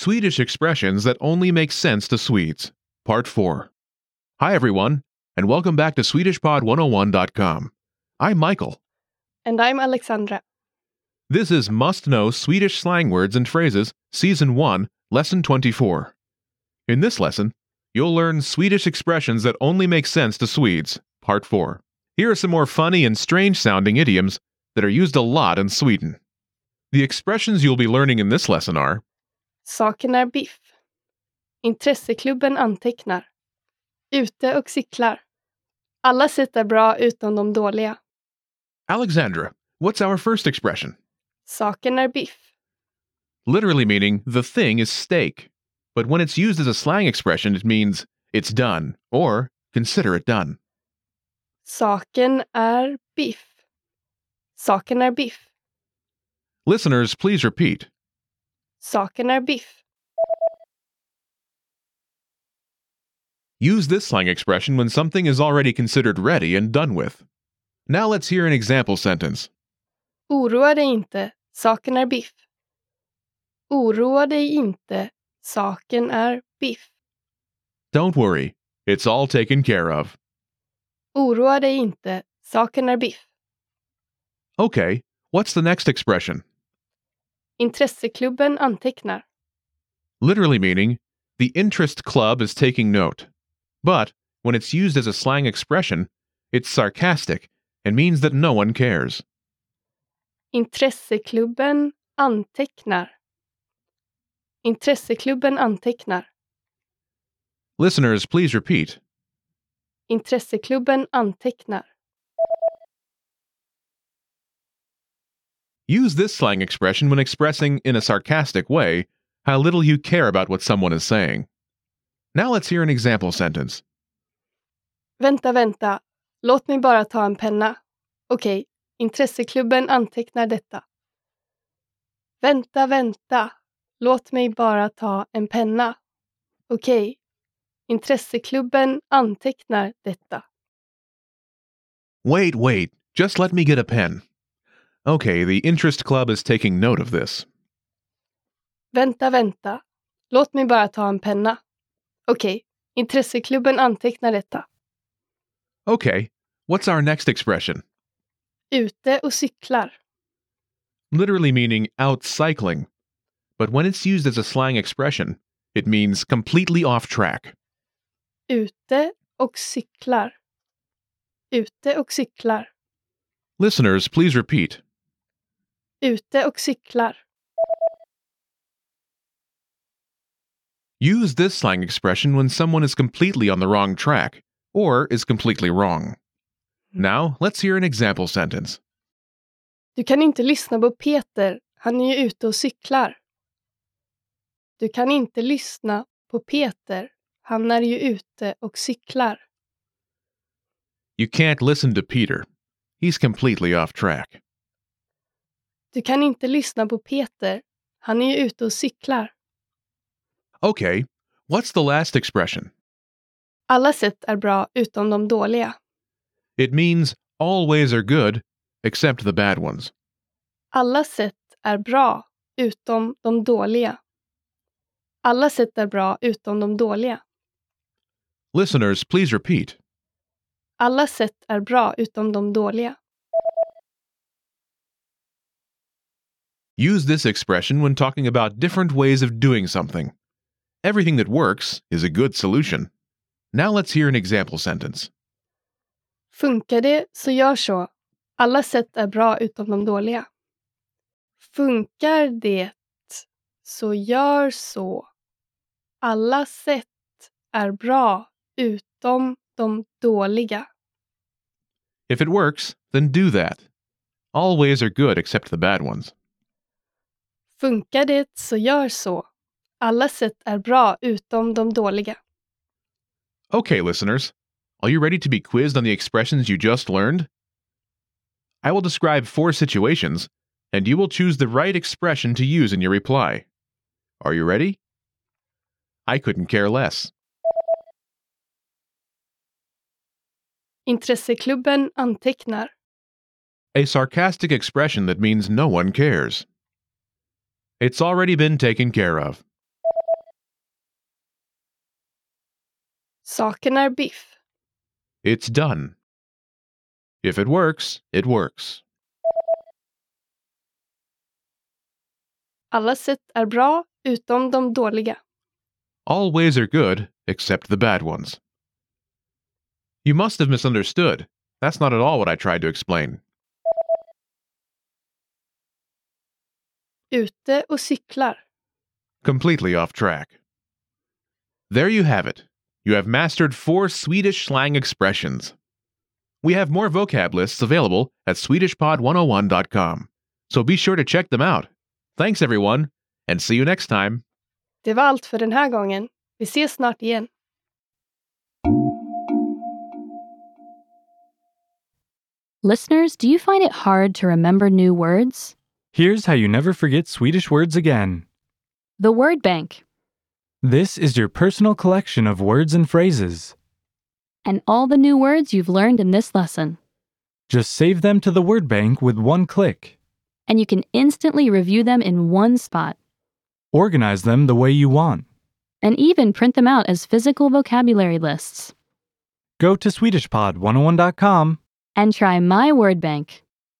Swedish expressions that only make sense to Swedes, Part 4. Hi, everyone, and welcome back to SwedishPod101.com. I'm Michael. And I'm Alexandra. This is Must Know Swedish Slang Words and Phrases, Season 1, Lesson 24. In this lesson, you'll learn Swedish expressions that only make sense to Swedes, Part 4. Here are some more funny and strange sounding idioms that are used a lot in Sweden. The expressions you'll be learning in this lesson are Saken är biff. Intresseklubben antecknar. Ute och cyklar. Alla sätt är bra utom de dåliga. Alexandra, what's our first expression? Saken är biff. Literally meaning the thing is steak. But when it's used as a slang expression, it means it's done or consider it done. Saken är biff. Saken är biff. Listeners, please repeat. Saken är biff. Use this slang expression when something is already considered ready and done with. Now let's hear an example sentence. Oroa dig inte. Saken är biff. Oroa dig inte. Saken är biff. Don't worry, it's all taken care of. Oroa dig inte. Saken är biff. Okay, what's the next expression? Intresseklubben antecknar. Literally meaning the interest club is taking note. But when it's used as a slang expression, it's sarcastic and means that no one cares. Intresseklubben antecknar. Intresseklubben antecknar. Listeners, please repeat. Intresseklubben antecknar. Use this slang expression when expressing in a sarcastic way how little you care about what someone is saying. Now let's hear an example sentence. Vänta, vänta. Låt mig bara ta en penna. Okej, intresseklubben antecknar detta. Vänta, vänta. Låt mig bara ta en penna. Okej, intresseklubben antecknar detta. Wait, wait, just let me get a pen. Okay, the interest club is taking note of this. Vänta, vänta. Låt mig bara ta en penna. Okej, intresseklubben antecknar detta. Okay, what's our next expression? Ute och cyklar. Literally meaning out cycling. But when it's used as a slang expression, it means completely off track. Ute och cyklar. Ute och cyklar. Listeners, please repeat. Ute och cyklar. Use this slang expression when someone is completely on the wrong track or is completely wrong. Now, let's hear an example sentence. Du kan inte lyssna på Peter, han är ju ute och cyklar. Du kan inte lyssna på Peter, han är ju ute och cyklar. You can't listen to Peter. He's completely off track. Du kan inte lyssna på Peter, han är ju ute och cyklar. Okay, what's the last expression? Alla sätt är bra utom de dåliga. It means all ways are good except the bad ones. Alla sätt är bra utom de dåliga. Alla sätt är bra utom de dåliga. Listeners, please repeat. Alla sätt är bra utom de dåliga. Use this expression when talking about different ways of doing something. Everything that works is a good solution. Now let's hear an example sentence. Funkar det så gör så. Alla sätt är bra utom de dåliga. Funkar det så gör så. Alla sätt är bra utom de dåliga. If it works, then do that. All ways are good except the bad ones. Funkar det så gör så. Alla sätt är bra utom de dåliga. Okay, listeners, are you ready to be quizzed on the expressions you just learned? I will describe four situations, and you will choose the right expression to use in your reply. Are you ready? I couldn't care less. Intresseklubben antecknar. A sarcastic expression that means no one cares. It's already been taken care of. Saken är biff. It's done. If it works, it works. Alla sätt är er bra utom de dåliga. All ways are good except the bad ones. You must have misunderstood. That's not at all what I tried to explain. Ute och cyklar. Completely off track. There you have it. You have mastered four Swedish slang expressions. We have more vocab lists available at SwedishPod101.com, so be sure to check them out. Thanks, everyone, and see you next time. Det var allt för den här gången. Vi ses snart igen. Listeners, do you find it hard to remember new words? Here's how you never forget Swedish words again. The Word Bank This is your personal collection of words and phrases. and all the new words you've learned in this lesson. Just save them to the word bank with one click. And you can instantly review them in one spot Organize them the way you want. and even print them out as physical vocabulary lists. Go to SwedishPod101.com And try My Word Bank.